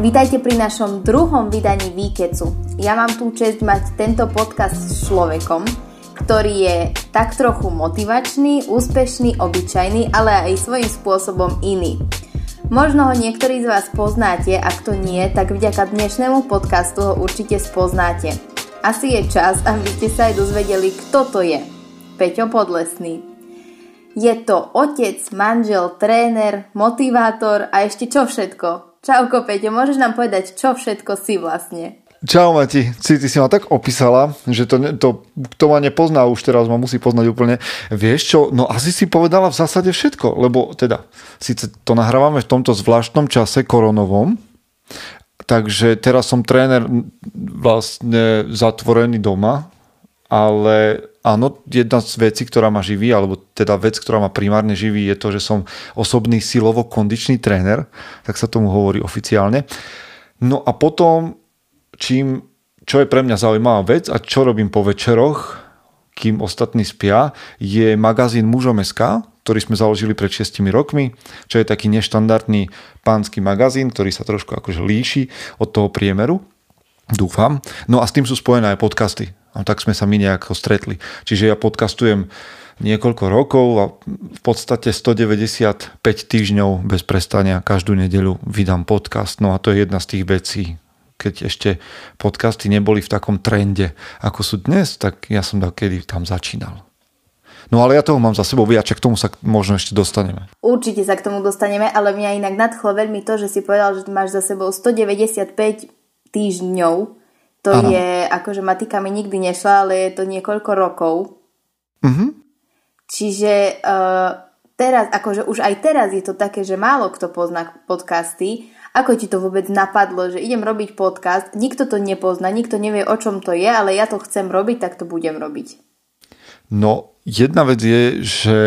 Vítajte pri našom druhom vydaní Výkecu. Ja mám tú čest mať tento podcast s človekom, ktorý je tak trochu motivačný, úspešný, obyčajný, ale aj svojím spôsobom iný. Možno ho niektorí z vás poznáte, ak to nie, tak vďaka dnešnému podcastu ho určite spoznáte. Asi je čas, aby ste sa aj dozvedeli, kto to je. Peťo Podlesný. Je to otec, manžel, tréner, motivátor a ešte čo všetko. Čauko Peťo, môžeš nám povedať, čo všetko si vlastne? Čau Mati, si, ty si ma tak opísala, že to, to, kto ma nepozná už teraz ma musí poznať úplne. Vieš čo, no asi si povedala v zásade všetko, lebo teda, síce to nahrávame v tomto zvláštnom čase koronovom, takže teraz som tréner vlastne zatvorený doma, ale áno, jedna z vecí, ktorá ma živí, alebo teda vec, ktorá ma primárne živí, je to, že som osobný silovo-kondičný tréner, tak sa tomu hovorí oficiálne. No a potom, čím, čo je pre mňa zaujímavá vec a čo robím po večeroch, kým ostatní spia, je magazín Mužom.sk, ktorý sme založili pred 6 rokmi, čo je taký neštandardný pánsky magazín, ktorý sa trošku akože líši od toho priemeru. Dúfam. No a s tým sú spojené aj podcasty. A tak sme sa my nejako stretli. Čiže ja podcastujem niekoľko rokov a v podstate 195 týždňov bez prestania každú nedeľu vydám podcast. No a to je jedna z tých vecí, keď ešte podcasty neboli v takom trende, ako sú dnes, tak ja som kedy tam začínal. No ale ja toho mám za sebou viac, k tomu sa možno ešte dostaneme. Určite sa k tomu dostaneme, ale mňa inak nadchlo veľmi to, že si povedal, že máš za sebou 195 týždňov to ano. je, akože matika mi nikdy nešla, ale je to niekoľko rokov. Uh-huh. Čiže uh, teraz, akože už aj teraz je to také, že málo kto pozná podcasty. Ako ti to vôbec napadlo, že idem robiť podcast, nikto to nepozná, nikto nevie, o čom to je, ale ja to chcem robiť, tak to budem robiť. No, jedna vec je, že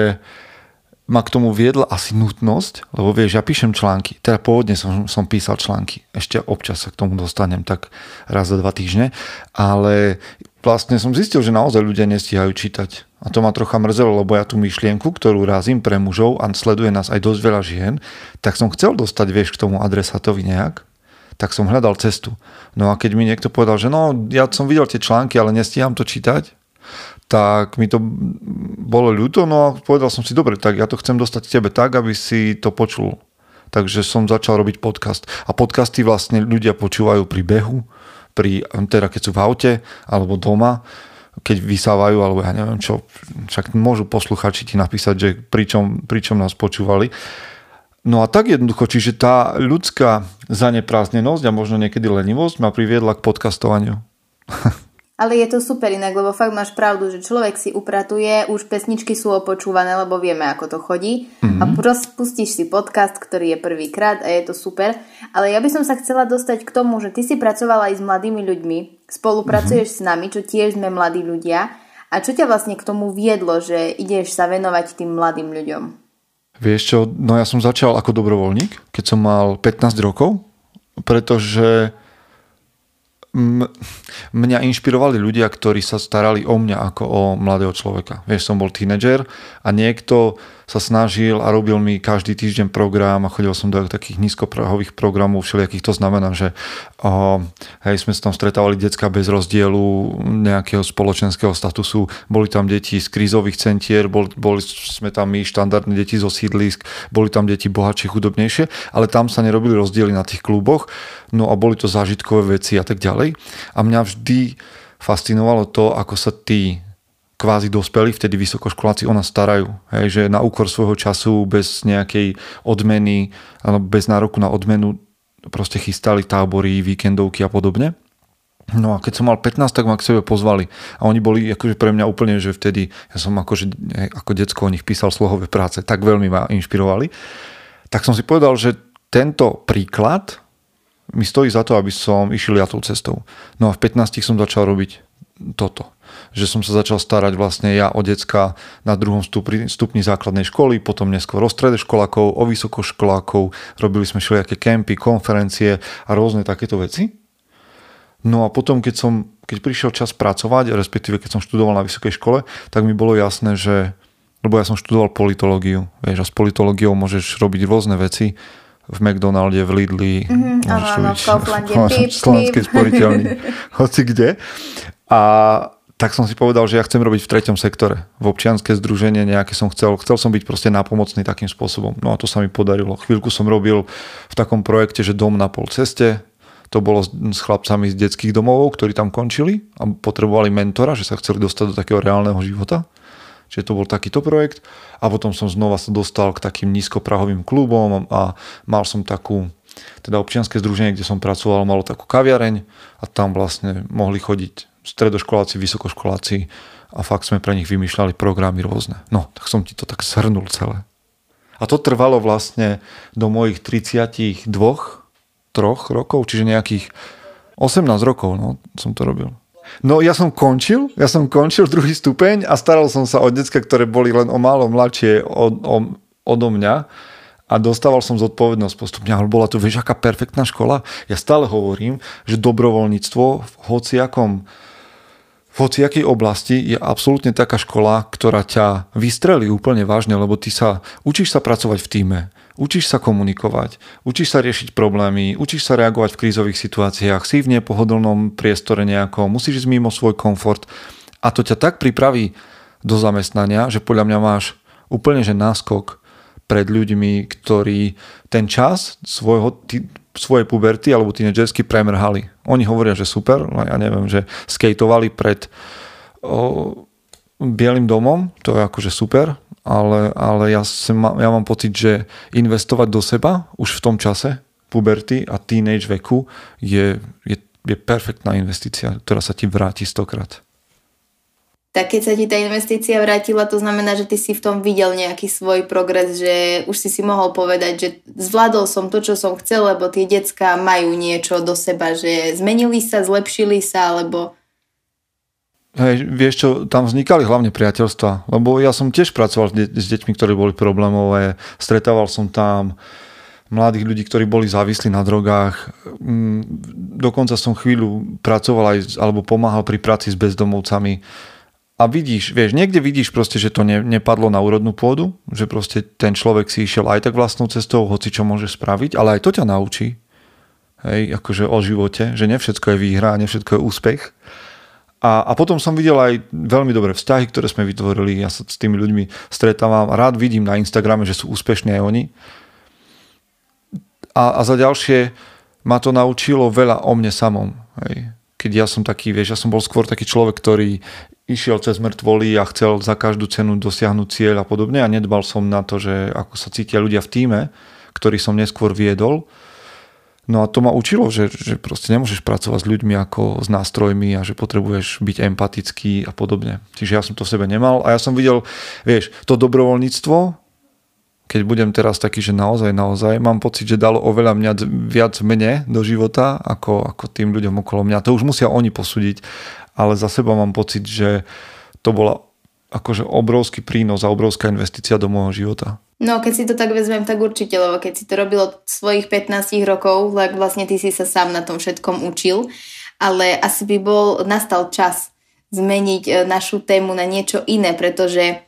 ma k tomu viedla asi nutnosť, lebo vieš, ja píšem články, teda pôvodne som, som písal články, ešte občas sa k tomu dostanem tak raz za dva týždne, ale vlastne som zistil, že naozaj ľudia nestíhajú čítať. A to ma trocha mrzelo, lebo ja tú myšlienku, ktorú razím pre mužov a sleduje nás aj dosť veľa žien, tak som chcel dostať, vieš, k tomu adresatovi nejak, tak som hľadal cestu. No a keď mi niekto povedal, že no, ja som videl tie články, ale nestíham to čítať, tak mi to bolo ľúto, no a povedal som si, dobre, tak ja to chcem dostať tebe tak, aby si to počul. Takže som začal robiť podcast. A podcasty vlastne ľudia počúvajú pri behu, pri, teda keď sú v aute alebo doma, keď vysávajú, alebo ja neviem čo, však môžu posluchači ti napísať, že pričom, pričom nás počúvali. No a tak jednoducho, čiže tá ľudská zaneprázdnenosť a možno niekedy lenivosť ma priviedla k podcastovaniu. Ale je to super inak, lebo fakt máš pravdu, že človek si upratuje, už pesničky sú opočúvané, lebo vieme, ako to chodí. Mm-hmm. A prost pustíš si podcast, ktorý je prvýkrát a je to super. Ale ja by som sa chcela dostať k tomu, že ty si pracovala aj s mladými ľuďmi, spolupracuješ mm-hmm. s nami, čo tiež sme mladí ľudia. A čo ťa vlastne k tomu viedlo, že ideš sa venovať tým mladým ľuďom? Vieš čo, no ja som začal ako dobrovoľník, keď som mal 15 rokov, pretože mňa inšpirovali ľudia, ktorí sa starali o mňa ako o mladého človeka. Vieš, som bol tínedžer a niekto sa snažil a robil mi každý týždeň program a chodil som do takých nízkoprahových programov všelijakých. To znamená, že o, hej, sme sa tam stretávali decka bez rozdielu nejakého spoločenského statusu. Boli tam deti z krízových centier, boli, boli sme tam my štandardné deti zo sídlisk, boli tam deti bohatšie, chudobnejšie, ale tam sa nerobili rozdiely na tých kluboch, no a boli to zážitkové veci a tak ďalej. A mňa vždy fascinovalo to, ako sa tí kvázi dospelí, vtedy vysokoškoláci o nás starajú. Hej, že na úkor svojho času bez nejakej odmeny, bez nároku na odmenu proste chystali tábory, víkendovky a podobne. No a keď som mal 15, tak ma k sebe pozvali. A oni boli akože pre mňa úplne, že vtedy, ja som akože, ako decko o nich písal slohové práce, tak veľmi ma inšpirovali. Tak som si povedal, že tento príklad mi stojí za to, aby som išiel ja tou cestou. No a v 15 som začal robiť toto že som sa začal starať vlastne ja o decka na druhom stupni, stupni základnej školy, potom neskôr o školákov, o vysokoškolákov, robili sme všelijaké kempy, konferencie a rôzne takéto veci. No a potom, keď, som, keď prišiel čas pracovať, respektíve keď som študoval na vysokej škole, tak mi bolo jasné, že lebo ja som študoval politológiu, vieš, a s politológiou môžeš robiť rôzne veci, v McDonalde, v Lidli, mm-hmm, áno, áno, v Kauflande, Slovenskej sporiteľni, hoci kde. A tak som si povedal, že ja chcem robiť v treťom sektore. V občianske združenie nejaké som chcel. Chcel som byť proste nápomocný takým spôsobom. No a to sa mi podarilo. Chvíľku som robil v takom projekte, že dom na pol ceste. To bolo s chlapcami z detských domov, ktorí tam končili a potrebovali mentora, že sa chceli dostať do takého reálneho života. Čiže to bol takýto projekt. A potom som znova sa dostal k takým nízkoprahovým klubom a mal som takú, teda občianske združenie, kde som pracoval, malo takú kaviareň a tam vlastne mohli chodiť stredoškoláci, vysokoškoláci a fakt sme pre nich vymýšľali programy rôzne. No, tak som ti to tak shrnul celé. A to trvalo vlastne do mojich 32, troch rokov, čiže nejakých 18 rokov no, som to robil. No ja som končil, ja som končil druhý stupeň a staral som sa o decka, ktoré boli len o málo mladšie od, o, odo mňa a dostával som zodpovednosť postupne, ale bola to, vieš, aká perfektná škola. Ja stále hovorím, že dobrovoľníctvo v hociakom v hociakej oblasti je absolútne taká škola, ktorá ťa vystrelí úplne vážne, lebo ty sa učíš sa pracovať v týme, učíš sa komunikovať, učíš sa riešiť problémy, učíš sa reagovať v krízových situáciách, si v nepohodlnom priestore nejako, musíš ísť mimo svoj komfort a to ťa tak pripraví do zamestnania, že podľa mňa máš úplne že náskok pred ľuďmi, ktorí ten čas svojho, svojej puberty alebo tínedžersky premrhali. Oni hovoria, že super, no ja neviem, že skateovali pred o, Bielým domom, to je akože super, ale, ale ja, sem, ja mám pocit, že investovať do seba už v tom čase puberty a teenage veku je, je, je perfektná investícia, ktorá sa ti vráti stokrát. Tak keď sa ti tá investícia vrátila, to znamená, že ty si v tom videl nejaký svoj progres, že už si si mohol povedať, že zvládol som to, čo som chcel, lebo tie decka majú niečo do seba, že zmenili sa, zlepšili sa, alebo... Hej, vieš čo, tam vznikali hlavne priateľstva, lebo ja som tiež pracoval s, de- s deťmi, ktorí boli problémové, stretával som tam mladých ľudí, ktorí boli závislí na drogách. Mm, dokonca som chvíľu pracoval aj, alebo pomáhal pri práci s bezdomovcami a vidíš, vieš, niekde vidíš proste, že to ne, nepadlo na úrodnú pôdu, že proste ten človek si išiel aj tak vlastnou cestou, hoci čo môže spraviť, ale aj to ťa naučí, hej, akože o živote, že nevšetko je výhra nevšetko je úspech. A, a potom som videl aj veľmi dobré vzťahy, ktoré sme vytvorili, ja sa s tými ľuďmi stretávam, rád vidím na Instagrame, že sú úspešní aj oni. A, a za ďalšie ma to naučilo veľa o mne samom, hej keď ja som taký, vieš, ja som bol skôr taký človek, ktorý išiel cez mŕtvoly a chcel za každú cenu dosiahnuť cieľ a podobne a nedbal som na to, že ako sa cítia ľudia v týme, ktorý som neskôr viedol. No a to ma učilo, že, že proste nemôžeš pracovať s ľuďmi ako s nástrojmi a že potrebuješ byť empatický a podobne. Čiže ja som to v sebe nemal a ja som videl, vieš, to dobrovoľníctvo, keď budem teraz taký, že naozaj, naozaj, mám pocit, že dalo oveľa mňa viac mene do života, ako, ako tým ľuďom okolo mňa. To už musia oni posúdiť ale za seba mám pocit, že to bola akože obrovský prínos a obrovská investícia do môjho života. No, keď si to tak vezmem, tak určite, lebo keď si to robil od svojich 15 rokov, tak vlastne ty si sa sám na tom všetkom učil, ale asi by bol, nastal čas zmeniť e, našu tému na niečo iné, pretože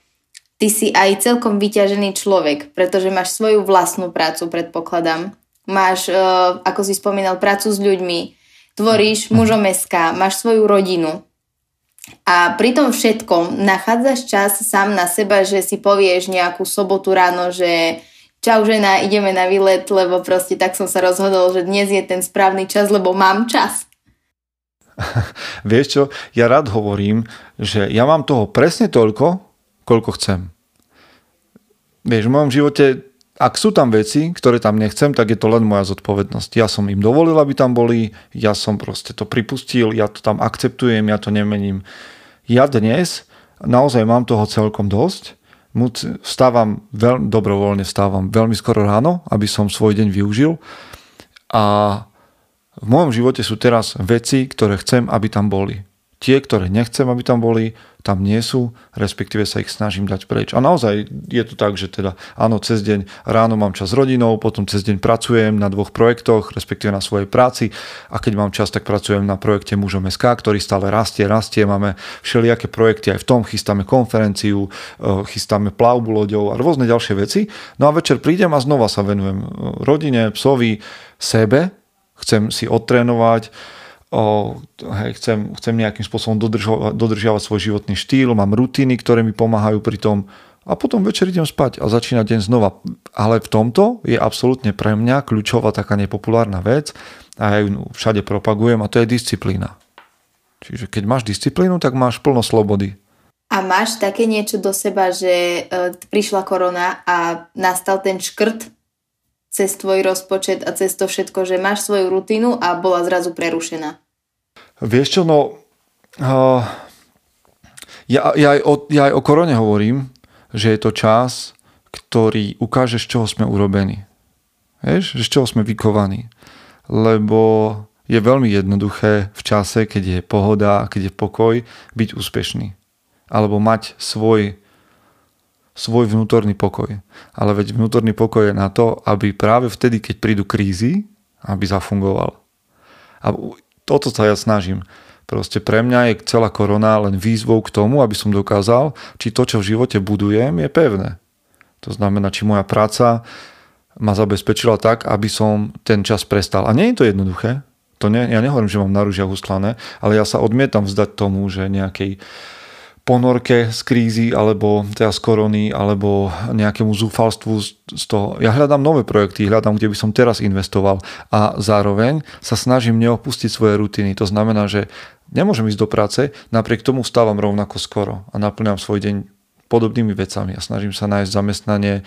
ty si aj celkom vyťažený človek, pretože máš svoju vlastnú prácu, predpokladám. Máš, e, ako si spomínal, prácu s ľuďmi, tvoríš mužom SK, máš svoju rodinu a pri tom všetkom nachádzaš čas sám na seba, že si povieš nejakú sobotu ráno, že čau žena, ideme na výlet, lebo proste tak som sa rozhodol, že dnes je ten správny čas, lebo mám čas. Vieš čo, ja rád hovorím, že ja mám toho presne toľko, koľko chcem. Vieš, v mojom živote ak sú tam veci, ktoré tam nechcem, tak je to len moja zodpovednosť. Ja som im dovolil, aby tam boli, ja som proste to pripustil, ja to tam akceptujem, ja to nemením. Ja dnes naozaj mám toho celkom dosť. Vstávam veľmi dobrovoľne, vstávam veľmi skoro ráno, aby som svoj deň využil. A v mojom živote sú teraz veci, ktoré chcem, aby tam boli. Tie, ktoré nechcem, aby tam boli, tam nie sú, respektíve sa ich snažím dať preč. A naozaj je to tak, že teda áno, cez deň ráno mám čas s rodinou, potom cez deň pracujem na dvoch projektoch, respektíve na svojej práci a keď mám čas, tak pracujem na projekte Mužom SK, ktorý stále rastie, rastie, máme všelijaké projekty aj v tom, chystáme konferenciu, e, chystáme plavbu loďou a rôzne ďalšie veci. No a večer prídem a znova sa venujem rodine, psovi, sebe, chcem si odtrénovať, o, hej, chcem, chcem nejakým spôsobom dodržovať, dodržiavať svoj životný štýl, mám rutiny, ktoré mi pomáhajú pri tom a potom večer idem spať a začína deň znova. Ale v tomto je absolútne pre mňa kľúčová taká nepopulárna vec a ja ju všade propagujem a to je disciplína. Čiže keď máš disciplínu, tak máš plno slobody. A máš také niečo do seba, že e, prišla korona a nastal ten škrt cez tvoj rozpočet a cez to všetko, že máš svoju rutinu a bola zrazu prerušená? Vieš čo, no... Uh, ja, ja, aj o, ja aj o korone hovorím, že je to čas, ktorý ukáže, z čoho sme urobení. Vieš, z čoho sme vykovaní. Lebo je veľmi jednoduché v čase, keď je pohoda keď je pokoj, byť úspešný. Alebo mať svoj svoj vnútorný pokoj. Ale veď vnútorný pokoj je na to, aby práve vtedy, keď prídu krízy, aby zafungoval. A toto sa ja snažím. Proste pre mňa je celá korona len výzvou k tomu, aby som dokázal, či to, čo v živote budujem, je pevné. To znamená, či moja práca ma zabezpečila tak, aby som ten čas prestal. A nie je to jednoduché. To ne, ja nehovorím, že mám na uslané, ale ja sa odmietam vzdať tomu, že nejakej ponorke z krízy alebo teda z korony alebo nejakému zúfalstvu z toho. Ja hľadám nové projekty, hľadám, kde by som teraz investoval a zároveň sa snažím neopustiť svoje rutiny. To znamená, že nemôžem ísť do práce, napriek tomu stávam rovnako skoro a naplňam svoj deň podobnými vecami a snažím sa nájsť zamestnanie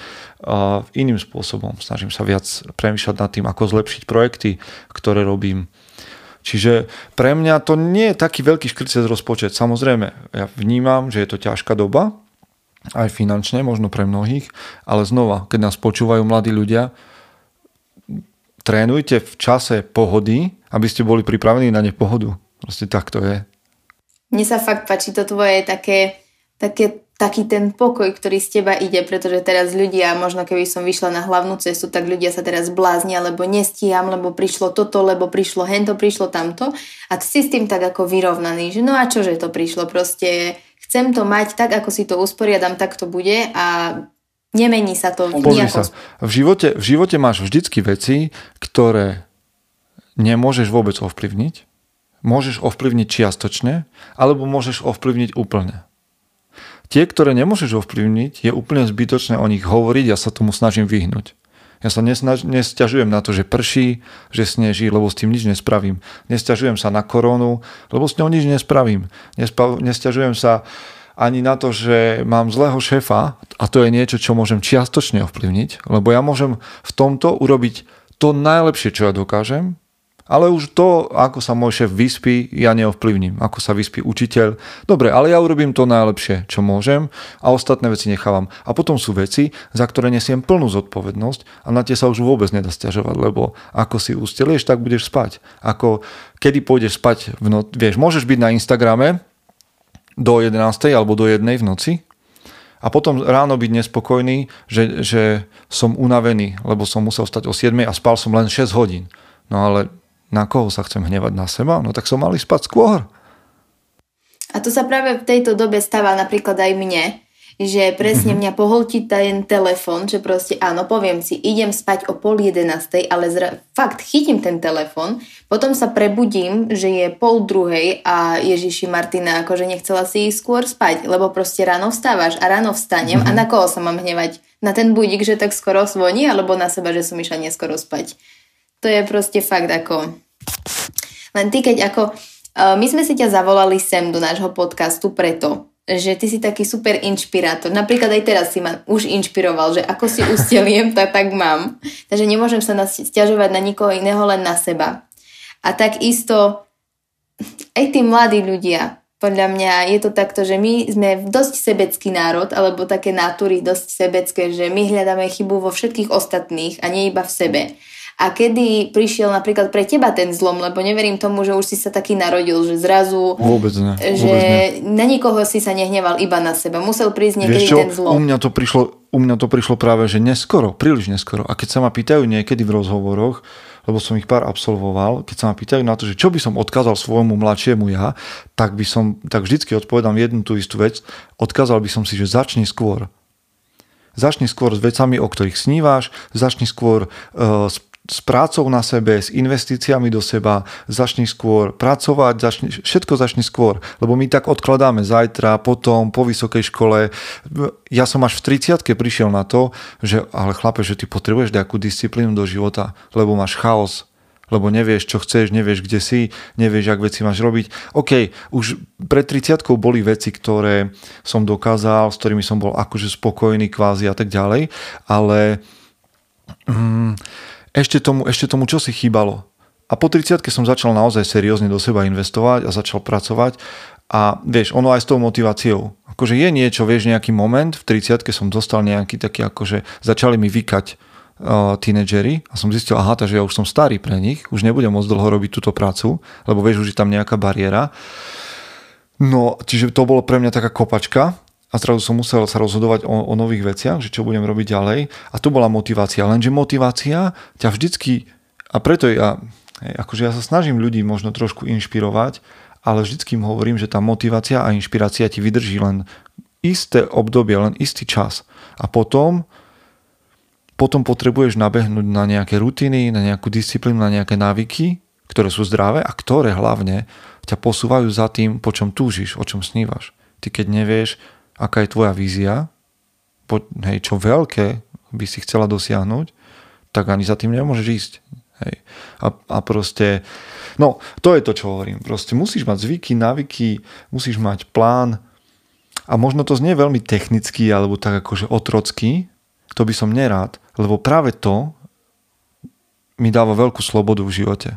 iným spôsobom. Snažím sa viac premýšľať nad tým, ako zlepšiť projekty, ktoré robím Čiže pre mňa to nie je taký veľký škrt cez rozpočet. Samozrejme, ja vnímam, že je to ťažká doba, aj finančne, možno pre mnohých, ale znova, keď nás počúvajú mladí ľudia, trénujte v čase pohody, aby ste boli pripravení na nepohodu. Proste tak to je. Mne sa fakt páči to tvoje také, také taký ten pokoj, ktorý z teba ide, pretože teraz ľudia, možno keby som vyšla na hlavnú cestu, tak ľudia sa teraz bláznia, lebo nestíham, lebo prišlo toto, lebo prišlo hento, prišlo tamto a ty si s tým tak ako vyrovnaný, že no a čože to prišlo, proste chcem to mať tak, ako si to usporiadam, tak to bude a nemení sa to nejako. Sa. V živote, v živote máš vždycky veci, ktoré nemôžeš vôbec ovplyvniť, môžeš ovplyvniť čiastočne, alebo môžeš ovplyvniť úplne. Tie, ktoré nemôžeš ovplyvniť, je úplne zbytočné o nich hovoriť, ja sa tomu snažím vyhnúť. Ja sa nesnaž, nesťažujem na to, že prší, že sneží, lebo s tým nič nespravím. Nesťažujem sa na koronu, lebo s ňou nič nespravím. Nespa, nesťažujem sa ani na to, že mám zlého šéfa a to je niečo, čo môžem čiastočne ovplyvniť, lebo ja môžem v tomto urobiť to najlepšie, čo ja dokážem ale už to, ako sa môj šéf vyspí, ja neovplyvním. Ako sa vyspí učiteľ. Dobre, ale ja urobím to najlepšie, čo môžem a ostatné veci nechávam. A potom sú veci, za ktoré nesiem plnú zodpovednosť a na tie sa už vôbec nedá stiažovať, lebo ako si ustelieš, tak budeš spať. Ako kedy pôjdeš spať v noci, vieš, môžeš byť na Instagrame do 11. alebo do 1. v noci, a potom ráno byť nespokojný, že, že som unavený, lebo som musel stať o 7 a spal som len 6 hodín. No ale na koho sa chcem hnevať? Na seba? No tak som mali spať skôr. A to sa práve v tejto dobe stáva napríklad aj mne, že presne mhm. mňa poholtí ten telefon, že proste áno, poviem si, idem spať o pol jedenastej, ale zra- fakt chytím ten telefon, potom sa prebudím, že je pol druhej a Ježiši Martina akože nechcela si ísť skôr spať, lebo proste ráno vstávaš a ráno vstanem mm-hmm. a mhm. na koho sa mám hnevať? Na ten budík, že tak skoro zvoní, alebo na seba, že som išla neskoro spať? To je proste fakt ako... Len ty, keď ako... Uh, my sme si ťa zavolali sem do nášho podcastu preto, že ty si taký super inšpirátor. Napríklad aj teraz si ma už inšpiroval, že ako si usteliem, tak, tak mám. Takže nemôžem sa stiažovať na nikoho iného, len na seba. A takisto aj tí mladí ľudia, podľa mňa je to takto, že my sme dosť sebecký národ, alebo také natúry dosť sebecké, že my hľadáme chybu vo všetkých ostatných a nie iba v sebe. A kedy prišiel napríklad pre teba ten zlom, lebo neverím tomu, že už si sa taký narodil, že zrazu... Vôbec ne. Že vôbec ne. na nikoho si sa nehneval iba na seba. Musel prísť niekedy Vieš čo, ten zlom. u mňa to prišlo u mňa to prišlo práve, že neskoro, príliš neskoro. A keď sa ma pýtajú niekedy v rozhovoroch, lebo som ich pár absolvoval, keď sa ma pýtajú na to, že čo by som odkázal svojmu mladšiemu ja, tak by som, tak vždycky odpovedám jednu tú istú vec, odkázal by som si, že začni skôr. Začni skôr s vecami, o ktorých sníváš, začni skôr uh, s s prácou na sebe, s investíciami do seba, začni skôr pracovať, začni, všetko začni skôr, lebo my tak odkladáme zajtra, potom, po vysokej škole. Ja som až v 30 prišiel na to, že ale chlape, že ty potrebuješ nejakú disciplínu do života, lebo máš chaos, lebo nevieš, čo chceš, nevieš, kde si, nevieš, ak veci máš robiť. OK, už pred 30 boli veci, ktoré som dokázal, s ktorými som bol akože spokojný kvázi a tak ďalej, ale... Mm, ešte tomu, ešte tomu čo si chýbalo. A po 30 som začal naozaj seriózne do seba investovať a začal pracovať a vieš, ono aj s tou motiváciou. Akože je niečo, vieš, nejaký moment, v 30 som dostal nejaký taký, akože začali mi vykať uh, tínedžeri a som zistil, aha, takže ja už som starý pre nich, už nebudem môcť dlho robiť túto prácu, lebo vieš, už je tam nejaká bariéra. No, čiže to bolo pre mňa taká kopačka a zrazu som musel sa rozhodovať o, o nových veciach, že čo budem robiť ďalej. A to bola motivácia. Lenže motivácia ťa vždycky, a preto ja, akože ja sa snažím ľudí možno trošku inšpirovať, ale vždycky im hovorím, že tá motivácia a inšpirácia ti vydrží len isté obdobie, len istý čas. A potom potom potrebuješ nabehnúť na nejaké rutiny, na nejakú disciplínu, na nejaké návyky, ktoré sú zdravé a ktoré hlavne ťa posúvajú za tým, po čom túžiš, o čom snívaš. Ty keď nevieš, aká je tvoja vízia, po, hej, čo veľké by si chcela dosiahnuť, tak ani za tým nemôžeš ísť. Hej. A, a proste, no to je to, čo hovorím. Proste musíš mať zvyky, navyky, musíš mať plán a možno to znie veľmi technicky alebo tak akože otrocky, to by som nerád, lebo práve to mi dáva veľkú slobodu v živote.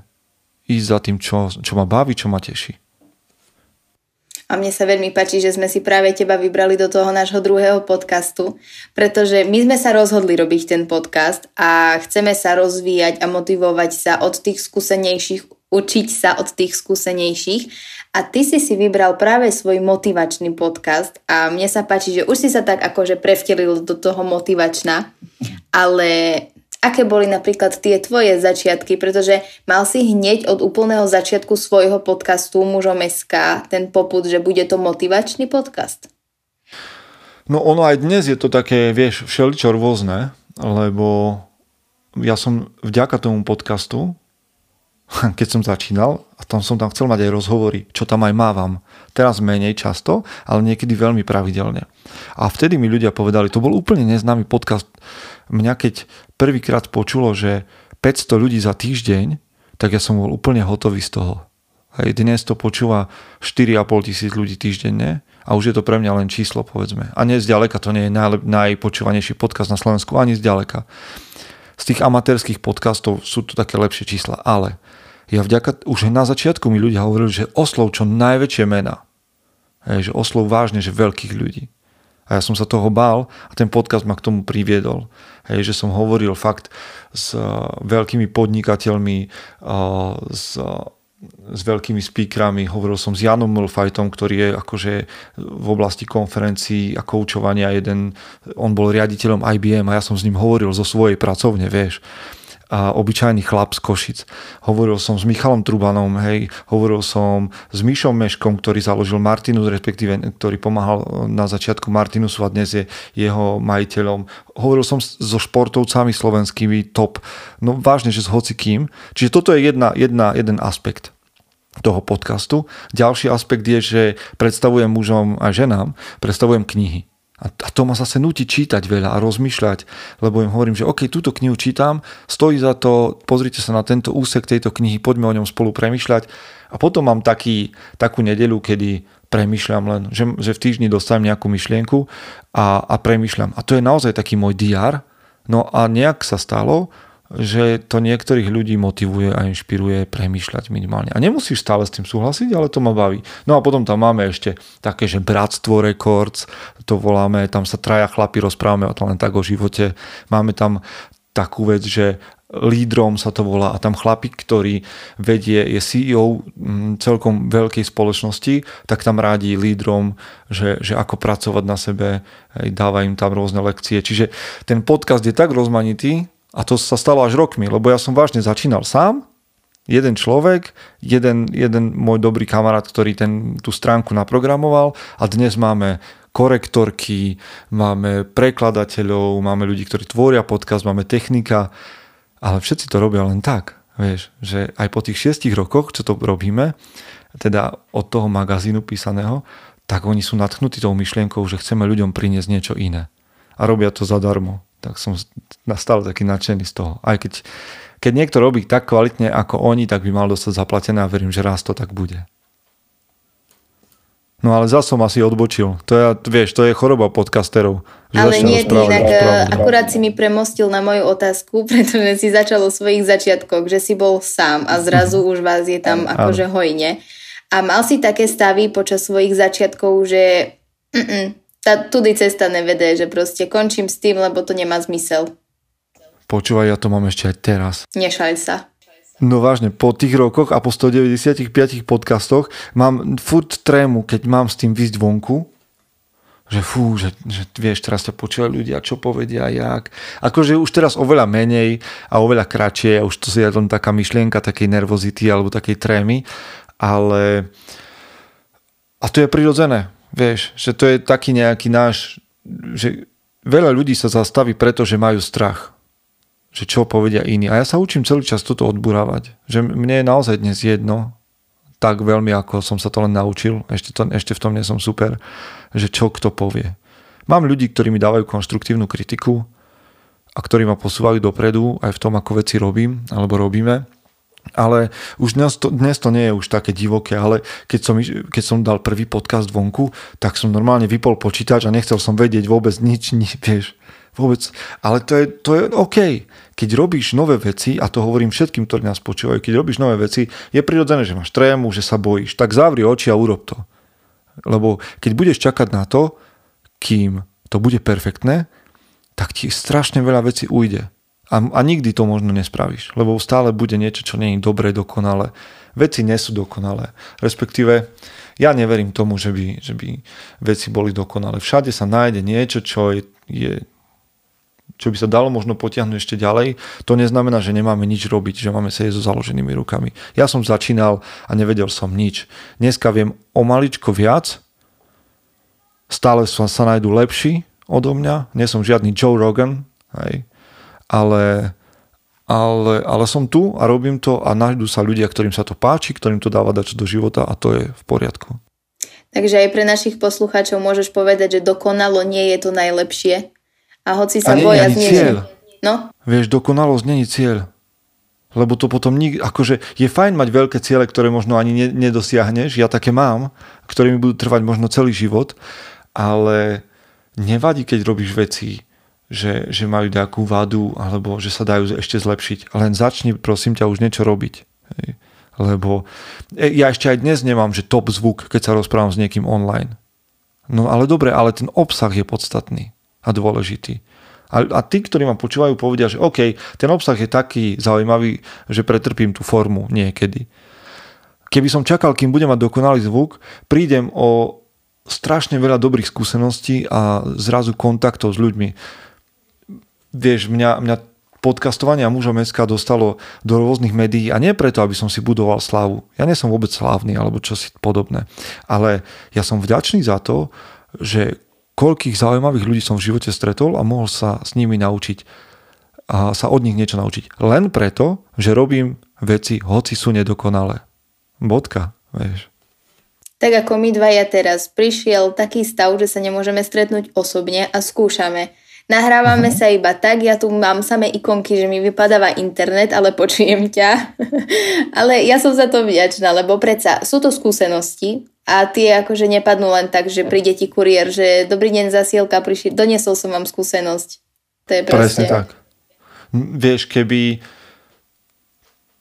Ísť za tým, čo, čo ma baví, čo ma teší. A mne sa veľmi páči, že sme si práve teba vybrali do toho nášho druhého podcastu, pretože my sme sa rozhodli robiť ten podcast a chceme sa rozvíjať a motivovať sa od tých skúsenejších, učiť sa od tých skúsenejších. A ty si si vybral práve svoj motivačný podcast a mne sa páči, že už si sa tak akože prevtelil do toho motivačná, ale aké boli napríklad tie tvoje začiatky, pretože mal si hneď od úplného začiatku svojho podcastu Mužom SK ten poput, že bude to motivačný podcast? No ono aj dnes je to také, vieš, všeličo rôzne, lebo ja som vďaka tomu podcastu, keď som začínal, a tam som tam chcel mať aj rozhovory, čo tam aj mávam. Teraz menej často, ale niekedy veľmi pravidelne. A vtedy mi ľudia povedali, to bol úplne neznámy podcast. Mňa keď prvýkrát počulo, že 500 ľudí za týždeň, tak ja som bol úplne hotový z toho. Hej, dnes to počúva 4,5 tisíc ľudí týždenne a už je to pre mňa len číslo, povedzme. A nie zďaleka, to nie je naj, najpočúvanejší podcast na Slovensku, ani zďaleka. Z tých amatérských podcastov sú to také lepšie čísla, ale ja vďaka, už na začiatku mi ľudia hovorili, že oslov čo najväčšie mena. Hej, že oslov vážne, že veľkých ľudí. A ja som sa toho bál a ten podcast ma k tomu priviedol. Hej, že som hovoril fakt s uh, veľkými podnikateľmi, uh, s, uh, s veľkými speakerami. Hovoril som s Janom Mulfajtom, ktorý je akože v oblasti konferencií a koučovania jeden, on bol riaditeľom IBM a ja som s ním hovoril zo svojej pracovne, vieš a obyčajný chlap z Košic. Hovoril som s Michalom Trubanom, hej, hovoril som s Mišom Meškom, ktorý založil Martinus, respektíve ktorý pomáhal na začiatku Martinusu a dnes je jeho majiteľom. Hovoril som so športovcami slovenskými top, no vážne, že s hocikým. Čiže toto je jedna, jedna, jeden aspekt toho podcastu. Ďalší aspekt je, že predstavujem mužom a ženám, predstavujem knihy. A, to ma zase nutí čítať veľa a rozmýšľať, lebo im hovorím, že OK, túto knihu čítam, stojí za to, pozrite sa na tento úsek tejto knihy, poďme o ňom spolu premýšľať. A potom mám taký, takú nedelu, kedy premýšľam len, že, že v týždni dostanem nejakú myšlienku a, a premýšľam. A to je naozaj taký môj diar. No a nejak sa stalo, že to niektorých ľudí motivuje a inšpiruje premýšľať minimálne. A nemusíš stále s tým súhlasiť, ale to ma baví. No a potom tam máme ešte také, že Bratstvo Records, to voláme, tam sa traja chlapi rozprávame o len tak o živote. Máme tam takú vec, že lídrom sa to volá a tam chlapík, ktorý vedie, je CEO mm, celkom veľkej spoločnosti, tak tam rádí lídrom, že, že ako pracovať na sebe, dáva im tam rôzne lekcie. Čiže ten podcast je tak rozmanitý a to sa stalo až rokmi, lebo ja som vážne začínal sám, jeden človek, jeden, jeden môj dobrý kamarát, ktorý ten, tú stránku naprogramoval a dnes máme korektorky, máme prekladateľov, máme ľudí, ktorí tvoria podcast, máme technika, ale všetci to robia len tak, vieš, že aj po tých šiestich rokoch, čo to robíme, teda od toho magazínu písaného, tak oni sú natchnutí tou myšlienkou, že chceme ľuďom priniesť niečo iné. A robia to zadarmo. Tak som stále taký nadšený z toho. Aj keď, keď niekto robí tak kvalitne ako oni, tak by mal dostať zaplatené a verím, že raz to tak bude. No ale zase som asi odbočil. To je, vieš, to je choroba podcasterov. Ale nie, ty inak rozprávať. akurát si mi premostil na moju otázku, pretože si začal o svojich začiatkoch, že si bol sám a zrazu už vás je tam akože hojne. A mal si také stavy počas svojich začiatkov, že tá tudy cesta nevede, že proste končím s tým, lebo to nemá zmysel. Počúvaj, ja to mám ešte aj teraz. Nešaj sa. No vážne, po tých rokoch a po 195 podcastoch mám furt trému, keď mám s tým výsť vonku, že fú, že, že vieš, teraz ťa počúvajú ľudia, čo povedia, jak. Akože už teraz oveľa menej a oveľa kratšie, a už to si je len taká myšlienka takej nervozity alebo takej trémy, ale a to je prirodzené, vieš, že to je taký nejaký náš, že veľa ľudí sa zastaví preto, že majú strach že čo povedia iní. A ja sa učím celý čas toto odburávať. Že mne je naozaj dnes jedno, tak veľmi ako som sa to len naučil, ešte, to, ešte v tom nie som super, že čo kto povie. Mám ľudí, ktorí mi dávajú konštruktívnu kritiku a ktorí ma posúvajú dopredu aj v tom, ako veci robím alebo robíme. Ale už dnes to, dnes to nie je už také divoké, ale keď som, keď som dal prvý podcast vonku, tak som normálne vypol počítač a nechcel som vedieť vôbec nič, nič vieš Vôbec. Ale to je, to je OK. Keď robíš nové veci, a to hovorím všetkým, ktorí nás počúvajú, keď robíš nové veci, je prirodzené, že máš trému, že sa bojíš. Tak zavri oči a urob to. Lebo keď budeš čakať na to, kým to bude perfektné, tak ti strašne veľa vecí ujde. A, a nikdy to možno nespravíš, lebo stále bude niečo, čo nie je dobré, dokonalé. Veci nie sú dokonalé. Respektíve, ja neverím tomu, že by, že by veci boli dokonalé. Všade sa nájde niečo, čo je, je čo by sa dalo možno potiahnuť ešte ďalej, to neznamená, že nemáme nič robiť, že máme sedieť so založenými rukami. Ja som začínal a nevedel som nič. Dneska viem o maličko viac, stále sa, sa nájdu lepší odo mňa, nie som žiadny Joe Rogan, hej, ale, ale, ale som tu a robím to a nájdú sa ľudia, ktorým sa to páči, ktorým to dáva dať do života a to je v poriadku. Takže aj pre našich poslucháčov môžeš povedať, že dokonalo nie je to najlepšie, a hoci sa a boja cieľ. No? Vieš, dokonalosť není cieľ. Lebo to potom nik, akože je fajn mať veľké ciele, ktoré možno ani ne, nedosiahneš, ja také mám, ktoré mi budú trvať možno celý život, ale nevadí, keď robíš veci, že, že majú nejakú vadu, alebo že sa dajú ešte zlepšiť. Len začni, prosím ťa, už niečo robiť. Hej. Lebo e, ja ešte aj dnes nemám, že top zvuk, keď sa rozprávam s niekým online. No ale dobre, ale ten obsah je podstatný a dôležitý. A, a tí, ktorí ma počúvajú, povedia, že OK, ten obsah je taký zaujímavý, že pretrpím tú formu niekedy. Keby som čakal, kým budem mať dokonalý zvuk, prídem o strašne veľa dobrých skúseností a zrazu kontaktov s ľuďmi. Vieš, mňa, mňa podcastovanie a mužom SK dostalo do rôznych médií a nie preto, aby som si budoval slavu. Ja nie som vôbec slávny alebo čosi podobné. Ale ja som vďačný za to, že koľkých zaujímavých ľudí som v živote stretol a mohol sa s nimi naučiť a sa od nich niečo naučiť. Len preto, že robím veci, hoci sú nedokonalé. Bodka, vieš. Tak ako my dvaja teraz, prišiel taký stav, že sa nemôžeme stretnúť osobne a skúšame. Nahrávame uh-huh. sa iba tak, ja tu mám samé ikonky, že mi vypadáva internet, ale počujem ťa. ale ja som za to vďačná, lebo predsa sú to skúsenosti a tie akože nepadnú len tak, že príde ti kuriér, že dobrý deň zasielka, prišli, doniesol som vám skúsenosť. To je proste... Presne tak. Vieš, keby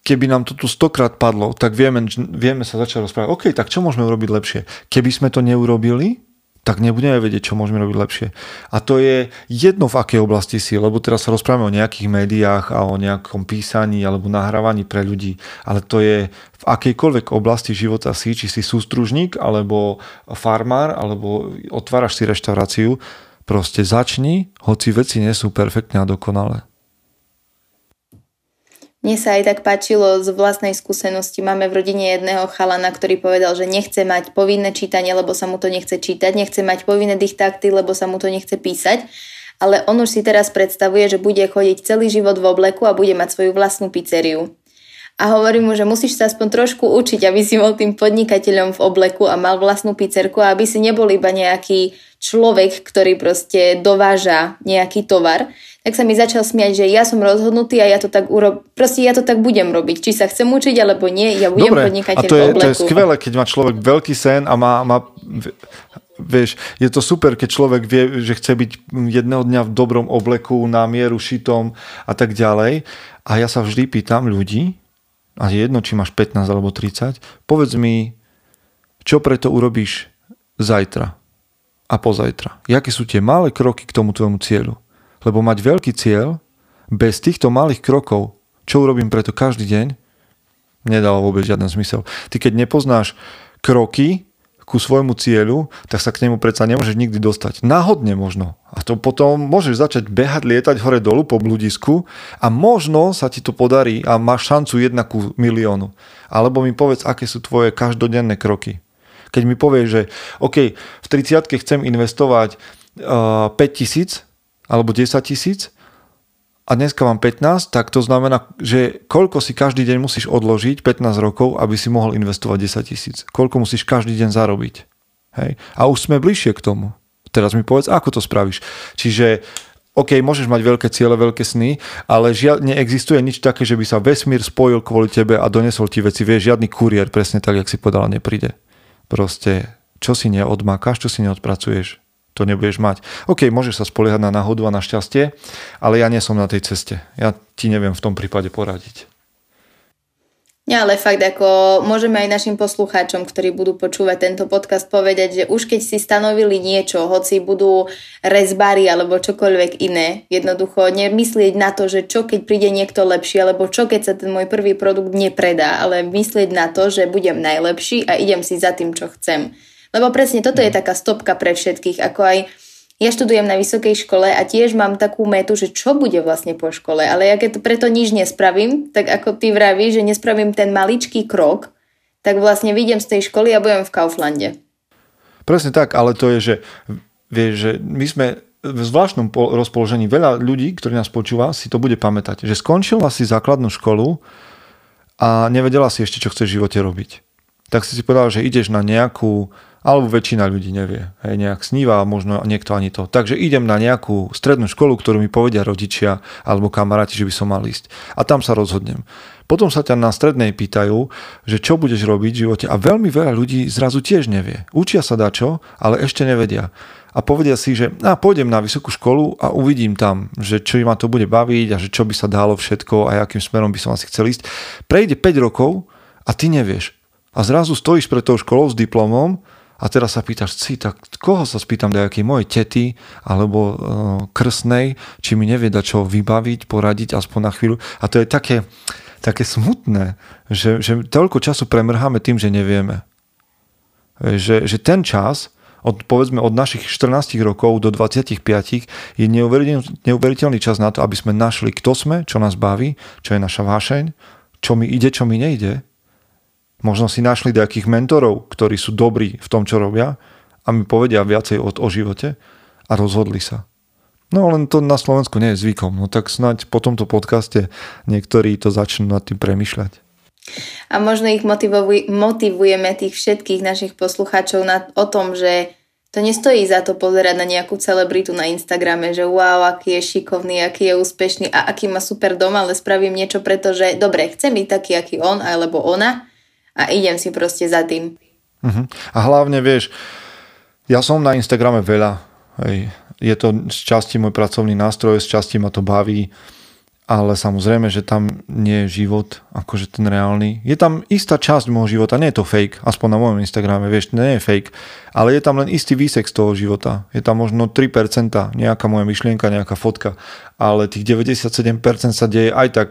keby nám to tu stokrát padlo, tak vieme, vieme sa začať rozprávať, OK, tak čo môžeme urobiť lepšie? Keby sme to neurobili, tak nebudeme vedieť, čo môžeme robiť lepšie. A to je jedno v akej oblasti si, lebo teraz sa rozprávame o nejakých médiách a o nejakom písaní alebo nahrávaní pre ľudí, ale to je v akejkoľvek oblasti života si, či si sústružník, alebo farmár, alebo otváraš si reštauráciu, proste začni, hoci veci nie sú perfektne a dokonalé. Mne sa aj tak páčilo z vlastnej skúsenosti. Máme v rodine jedného chalana, ktorý povedal, že nechce mať povinné čítanie, lebo sa mu to nechce čítať, nechce mať povinné diktáty, lebo sa mu to nechce písať. Ale on už si teraz predstavuje, že bude chodiť celý život v obleku a bude mať svoju vlastnú pizzeriu. A hovorím mu, že musíš sa aspoň trošku učiť, aby si bol tým podnikateľom v obleku a mal vlastnú pizzerku aby si nebol iba nejaký človek, ktorý proste dováža nejaký tovar, tak sa mi začal smiať, že ja som rozhodnutý a ja to tak urob... proste ja to tak budem robiť. Či sa chcem učiť alebo nie, ja budem Dobre, podnikateľ a to je, to je skvelé, keď má človek veľký sen a má, má vieš, je to super, keď človek vie, že chce byť jedného dňa v dobrom obleku, na mieru, šitom a tak ďalej. A ja sa vždy pýtam ľudí, a je jedno, či máš 15 alebo 30, povedz mi, čo preto urobíš zajtra a pozajtra. Jaké sú tie malé kroky k tomu tvojmu cieľu? Lebo mať veľký cieľ bez týchto malých krokov, čo urobím preto každý deň, nedalo vôbec žiaden zmysel. Ty keď nepoznáš kroky ku svojmu cieľu, tak sa k nemu predsa nemôžeš nikdy dostať. Náhodne možno. A to potom môžeš začať behať, lietať hore dolu po bludisku a možno sa ti to podarí a máš šancu jedna ku miliónu. Alebo mi povedz, aké sú tvoje každodenné kroky. Keď mi povieš, že OK, v 30 chcem investovať uh, 5 tisíc alebo 10 tisíc a dneska mám 15, tak to znamená, že koľko si každý deň musíš odložiť 15 rokov, aby si mohol investovať 10 tisíc. Koľko musíš každý deň zarobiť. Hej? A už sme bližšie k tomu. Teraz mi povedz, ako to spravíš. Čiže OK, môžeš mať veľké ciele, veľké sny, ale žiad, neexistuje nič také, že by sa vesmír spojil kvôli tebe a donesol ti veci. Vieš, žiadny kuriér, presne tak, jak si povedala, nepríde. Proste, čo si neodmakáš, čo si neodpracuješ, to nebudeš mať. OK, môžeš sa spoliehať na náhodu a na šťastie, ale ja nie som na tej ceste. Ja ti neviem v tom prípade poradiť. Nie, ale fakt, ako môžeme aj našim poslucháčom, ktorí budú počúvať tento podcast, povedať, že už keď si stanovili niečo, hoci budú rezbári alebo čokoľvek iné, jednoducho nemyslieť na to, že čo keď príde niekto lepší, alebo čo keď sa ten môj prvý produkt nepredá, ale myslieť na to, že budem najlepší a idem si za tým, čo chcem. Lebo presne toto je taká stopka pre všetkých, ako aj ja študujem na vysokej škole a tiež mám takú metu, že čo bude vlastne po škole, ale ja keď preto nič nespravím, tak ako ty vravíš, že nespravím ten maličký krok, tak vlastne vyjdem z tej školy a budem v Kauflande. Presne tak, ale to je, že, vieš, že my sme v zvláštnom rozpoložení. Veľa ľudí, ktorí nás počúva, si to bude pamätať, že skončila si základnú školu a nevedela si ešte, čo chceš v živote robiť. Tak si si povedal, že ideš na nejakú alebo väčšina ľudí nevie. Hej, nejak sníva možno niekto ani to. Takže idem na nejakú strednú školu, ktorú mi povedia rodičia alebo kamaráti, že by som mal ísť. A tam sa rozhodnem. Potom sa ťa na strednej pýtajú, že čo budeš robiť v živote a veľmi veľa ľudí zrazu tiež nevie. Učia sa dačo, ale ešte nevedia. A povedia si, že a pôjdem na vysokú školu a uvidím tam, že čo ma to bude baviť a že čo by sa dalo všetko a akým smerom by som asi chcel ísť. Prejde 5 rokov a ty nevieš. A zrazu stojíš pred tou školou s diplomom a teraz sa pýtaš, si, tak koho sa spýtam, nejakej mojej tety alebo uh, krsnej, či mi nevie čo vybaviť, poradiť aspoň na chvíľu. A to je také, také smutné, že, že toľko času premrháme tým, že nevieme. Že, že ten čas, od, povedzme od našich 14 rokov do 25 je neuveriteľný, neuveriteľný čas na to, aby sme našli, kto sme, čo nás baví, čo je naša vášeň, čo mi ide, čo mi nejde Možno si našli nejakých mentorov, ktorí sú dobrí v tom, čo robia a mi povedia viacej o, o živote a rozhodli sa. No len to na Slovensku nie je zvykom. No tak snáď po tomto podcaste niektorí to začnú nad tým premyšľať. A možno ich motivuj, motivujeme tých všetkých našich poslucháčov na, o tom, že to nestojí za to pozerať na nejakú celebritu na Instagrame, že wow, aký je šikovný, aký je úspešný a aký má super dom, ale spravím niečo, pretože dobre, chcem byť taký, aký on alebo ona a idem si proste za tým. Uh-huh. A hlavne vieš, ja som na Instagrame veľa, hej, je to z časti môj pracovný nástroj, z časti ma to baví ale samozrejme, že tam nie je život, akože ten reálny. Je tam istá časť môjho života, nie je to fake, aspoň na mojom Instagrame, vieš, nie je fake, ale je tam len istý výsek z toho života. Je tam možno 3%, nejaká moja myšlienka, nejaká fotka, ale tých 97% sa deje aj tak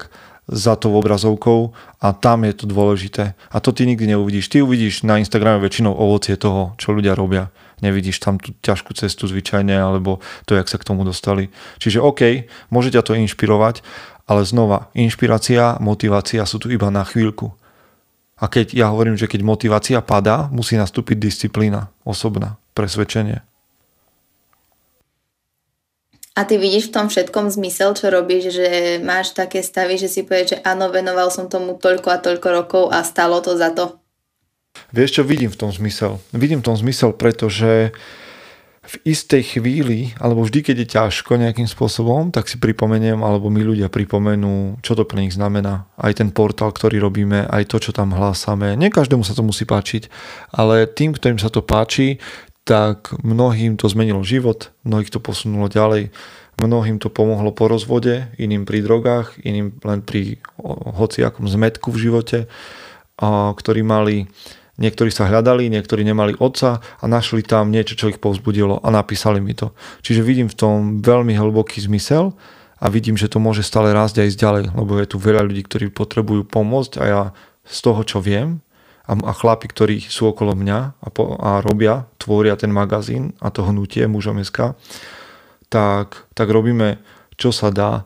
za tou obrazovkou a tam je to dôležité. A to ty nikdy neuvidíš. Ty uvidíš na Instagrame väčšinou ovocie toho, čo ľudia robia. Nevidíš tam tú ťažkú cestu zvyčajne, alebo to, jak sa k tomu dostali. Čiže OK, môže ťa to inšpirovať, ale znova, inšpirácia, motivácia sú tu iba na chvíľku. A keď ja hovorím, že keď motivácia padá, musí nastúpiť disciplína, osobná, presvedčenie. A ty vidíš v tom všetkom zmysel, čo robíš, že máš také stavy, že si povieš, že áno, venoval som tomu toľko a toľko rokov a stalo to za to? Vieš čo, vidím v tom zmysel. Vidím v tom zmysel, pretože v istej chvíli, alebo vždy, keď je ťažko nejakým spôsobom, tak si pripomeniem, alebo my ľudia pripomenú, čo to pre nich znamená. Aj ten portál, ktorý robíme, aj to, čo tam hlásame. Nie každému sa to musí páčiť, ale tým, ktorým sa to páči, tak mnohým to zmenilo život, mnohých to posunulo ďalej, mnohým to pomohlo po rozvode, iným pri drogách, iným len pri hociakom zmetku v živote, ktorí mali Niektorí sa hľadali, niektorí nemali otca a našli tam niečo, čo ich povzbudilo a napísali mi to. Čiže vidím v tom veľmi hlboký zmysel a vidím, že to môže stále rásť aj ďalej, lebo je tu veľa ľudí, ktorí potrebujú pomôcť a ja z toho, čo viem a, a chlapi, ktorí sú okolo mňa a, po, a robia, tvoria ten magazín a to hnutie mužom SK, tak, tak robíme, čo sa dá,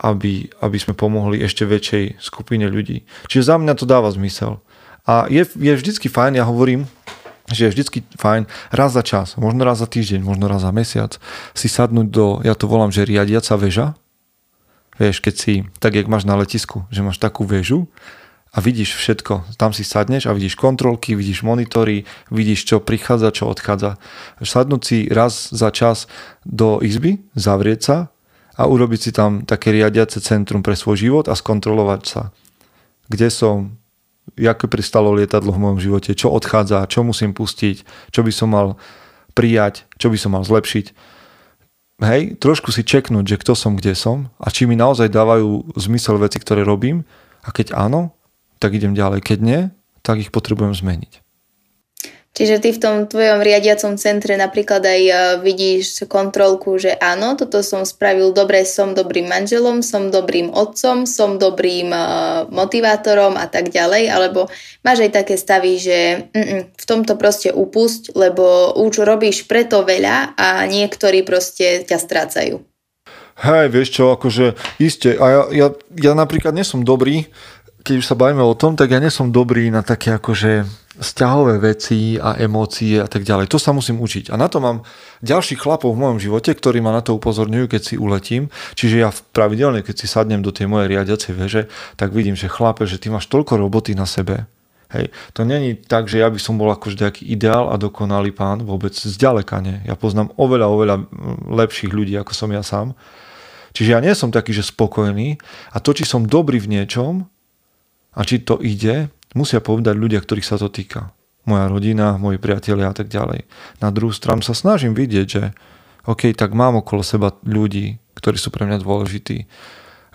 aby, aby sme pomohli ešte väčšej skupine ľudí. Čiže za mňa to dáva zmysel. A je, je vždycky fajn, ja hovorím, že je vždycky fajn raz za čas, možno raz za týždeň, možno raz za mesiac si sadnúť do, ja to volám, že riadiaca väža. Vieš, keď si, tak jak máš na letisku, že máš takú väžu a vidíš všetko. Tam si sadneš a vidíš kontrolky, vidíš monitory, vidíš, čo prichádza, čo odchádza. Sadnúť si raz za čas do izby, zavrieť sa a urobiť si tam také riadiace centrum pre svoj život a skontrolovať sa. Kde som, ako pristalo lietadlo v mojom živote, čo odchádza, čo musím pustiť, čo by som mal prijať, čo by som mal zlepšiť. Hej, trošku si čeknúť, že kto som, kde som a či mi naozaj dávajú zmysel veci, ktoré robím a keď áno, tak idem ďalej. Keď nie, tak ich potrebujem zmeniť. Čiže ty v tom tvojom riadiacom centre napríklad aj e, vidíš kontrolku, že áno, toto som spravil dobre, som dobrým manželom, som dobrým otcom, som dobrým e, motivátorom a tak ďalej, alebo máš aj také stavy, že v tomto proste upusť, lebo už robíš preto veľa a niektorí proste ťa strácajú. Hej, vieš čo, akože iste, a ja, ja, ja napríklad nie som dobrý, keď už sa bavíme o tom, tak ja nie som dobrý na také akože vzťahové veci a emócie a tak ďalej. To sa musím učiť. A na to mám ďalších chlapov v mojom živote, ktorí ma na to upozorňujú, keď si uletím. Čiže ja pravidelne, keď si sadnem do tej mojej riadiacej veže, tak vidím, že chlape, že ty máš toľko roboty na sebe. Hej. To není tak, že ja by som bol akože nejaký ideál a dokonalý pán, vôbec zďaleka nie. Ja poznám oveľa, oveľa lepších ľudí, ako som ja sám. Čiže ja nie som taký, že spokojný a to, či som dobrý v niečom a či to ide, musia povedať ľudia, ktorých sa to týka. Moja rodina, moji priatelia a tak ďalej. Na druhú stranu sa snažím vidieť, že OK, tak mám okolo seba ľudí, ktorí sú pre mňa dôležití.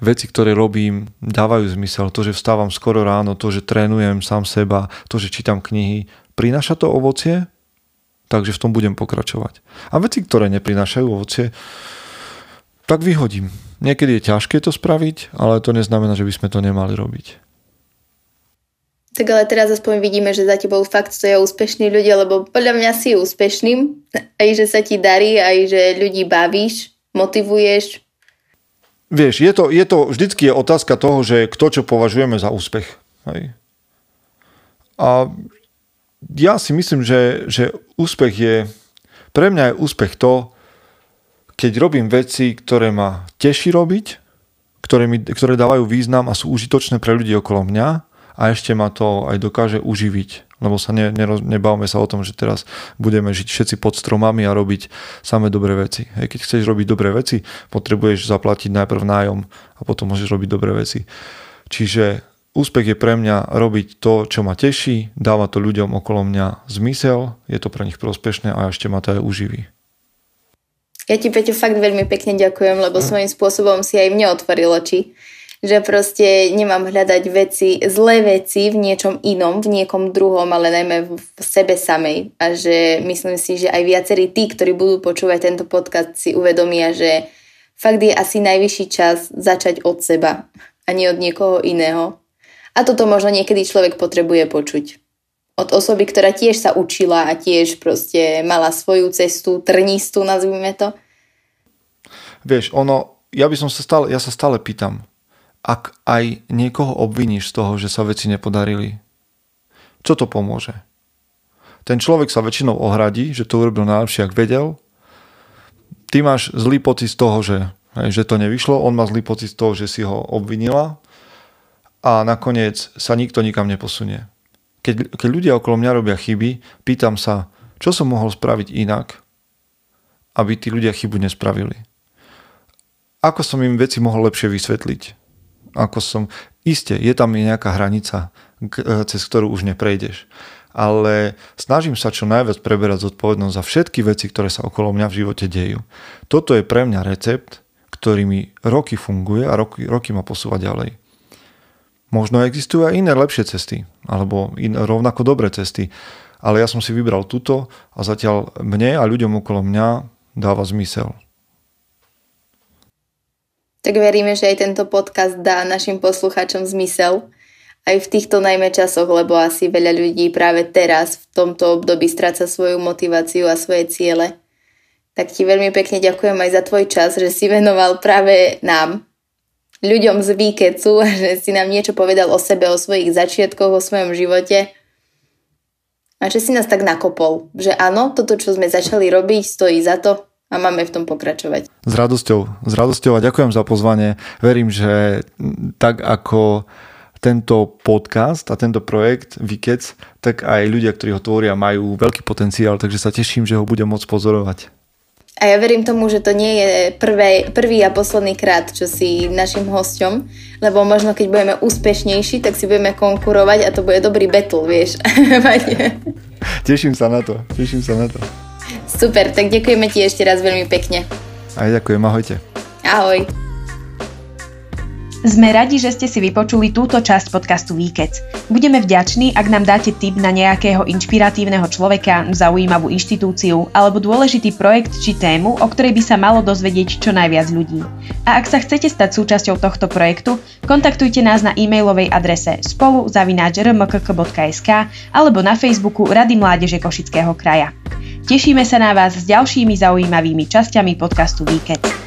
Veci, ktoré robím, dávajú zmysel. To, že vstávam skoro ráno, to, že trénujem sám seba, to, že čítam knihy, prináša to ovocie, takže v tom budem pokračovať. A veci, ktoré neprinášajú ovocie, tak vyhodím. Niekedy je ťažké to spraviť, ale to neznamená, že by sme to nemali robiť. Tak ale teraz aspoň vidíme, že za tebou fakt stoja úspešní ľudia, lebo podľa mňa si úspešným, aj že sa ti darí, aj že ľudí bavíš, motivuješ. Vieš, je to, je to vždycky je otázka toho, že kto čo považujeme za úspech. Hej. A ja si myslím, že, že úspech je, pre mňa je úspech to, keď robím veci, ktoré ma teší robiť, ktoré, mi, ktoré dávajú význam a sú užitočné pre ľudí okolo mňa a ešte ma to aj dokáže uživiť. Lebo sa ne, ne, nebavme sa o tom, že teraz budeme žiť všetci pod stromami a robiť samé dobré veci. Hej, keď chceš robiť dobré veci, potrebuješ zaplatiť najprv nájom a potom môžeš robiť dobré veci. Čiže úspech je pre mňa robiť to, čo ma teší, dáva to ľuďom okolo mňa zmysel, je to pre nich prospešné a ešte ma to aj uživí. Ja ti, Peťo, fakt veľmi pekne ďakujem, lebo mm. svojím spôsobom si aj mne otvoril oči že proste nemám hľadať veci, zlé veci v niečom inom, v niekom druhom, ale najmä v sebe samej. A že myslím si, že aj viacerí tí, ktorí budú počúvať tento podcast, si uvedomia, že fakt je asi najvyšší čas začať od seba a nie od niekoho iného. A toto možno niekedy človek potrebuje počuť. Od osoby, ktorá tiež sa učila a tiež proste mala svoju cestu, trnistú, nazvime to. Vieš, ono, ja by som sa stále, ja sa stále pýtam, ak aj niekoho obviníš z toho, že sa veci nepodarili, čo to pomôže? Ten človek sa väčšinou ohradí, že to urobil najlepšie, ak vedel. Ty máš zlý pocit z toho, že, že to nevyšlo, on má zlý pocit z toho, že si ho obvinila a nakoniec sa nikto nikam neposunie. Keď, keď ľudia okolo mňa robia chyby, pýtam sa, čo som mohol spraviť inak, aby tí ľudia chybu nespravili. Ako som im veci mohol lepšie vysvetliť. Ako som... Isté, je tam nejaká hranica, cez ktorú už neprejdeš. Ale snažím sa čo najviac preberať zodpovednosť za všetky veci, ktoré sa okolo mňa v živote dejú. Toto je pre mňa recept, ktorý mi roky funguje a roky, roky ma posúva ďalej. Možno existujú aj iné lepšie cesty, alebo in, rovnako dobré cesty, ale ja som si vybral túto a zatiaľ mne a ľuďom okolo mňa dáva zmysel. Tak veríme, že aj tento podcast dá našim poslucháčom zmysel. Aj v týchto najmä časoch, lebo asi veľa ľudí práve teraz v tomto období stráca svoju motiváciu a svoje ciele. Tak ti veľmi pekne ďakujem aj za tvoj čas, že si venoval práve nám, ľuďom z výkecu, že si nám niečo povedal o sebe, o svojich začiatkoch, o svojom živote. A že si nás tak nakopol, že áno, toto, čo sme začali robiť, stojí za to a máme v tom pokračovať. S radosťou, s radosťou a ďakujem za pozvanie. Verím, že tak ako tento podcast a tento projekt Vikec, tak aj ľudia, ktorí ho tvoria, majú veľký potenciál, takže sa teším, že ho budem môcť pozorovať. A ja verím tomu, že to nie je prvé, prvý a posledný krát, čo si našim hosťom, lebo možno keď budeme úspešnejší, tak si budeme konkurovať a to bude dobrý battle, vieš. teším sa na to, teším sa na to. Super, tak ďakujeme ti ešte raz veľmi pekne. Aj ďakujem, ahojte. Ahoj. Sme radi, že ste si vypočuli túto časť podcastu Výkec. Budeme vďační, ak nám dáte tip na nejakého inšpiratívneho človeka, zaujímavú inštitúciu alebo dôležitý projekt či tému, o ktorej by sa malo dozvedieť čo najviac ľudí. A ak sa chcete stať súčasťou tohto projektu, kontaktujte nás na e-mailovej adrese spolu.rmkk.sk alebo na Facebooku Rady Mládeže Košického kraja. Tešíme sa na vás s ďalšími zaujímavými časťami podcastu Výkec.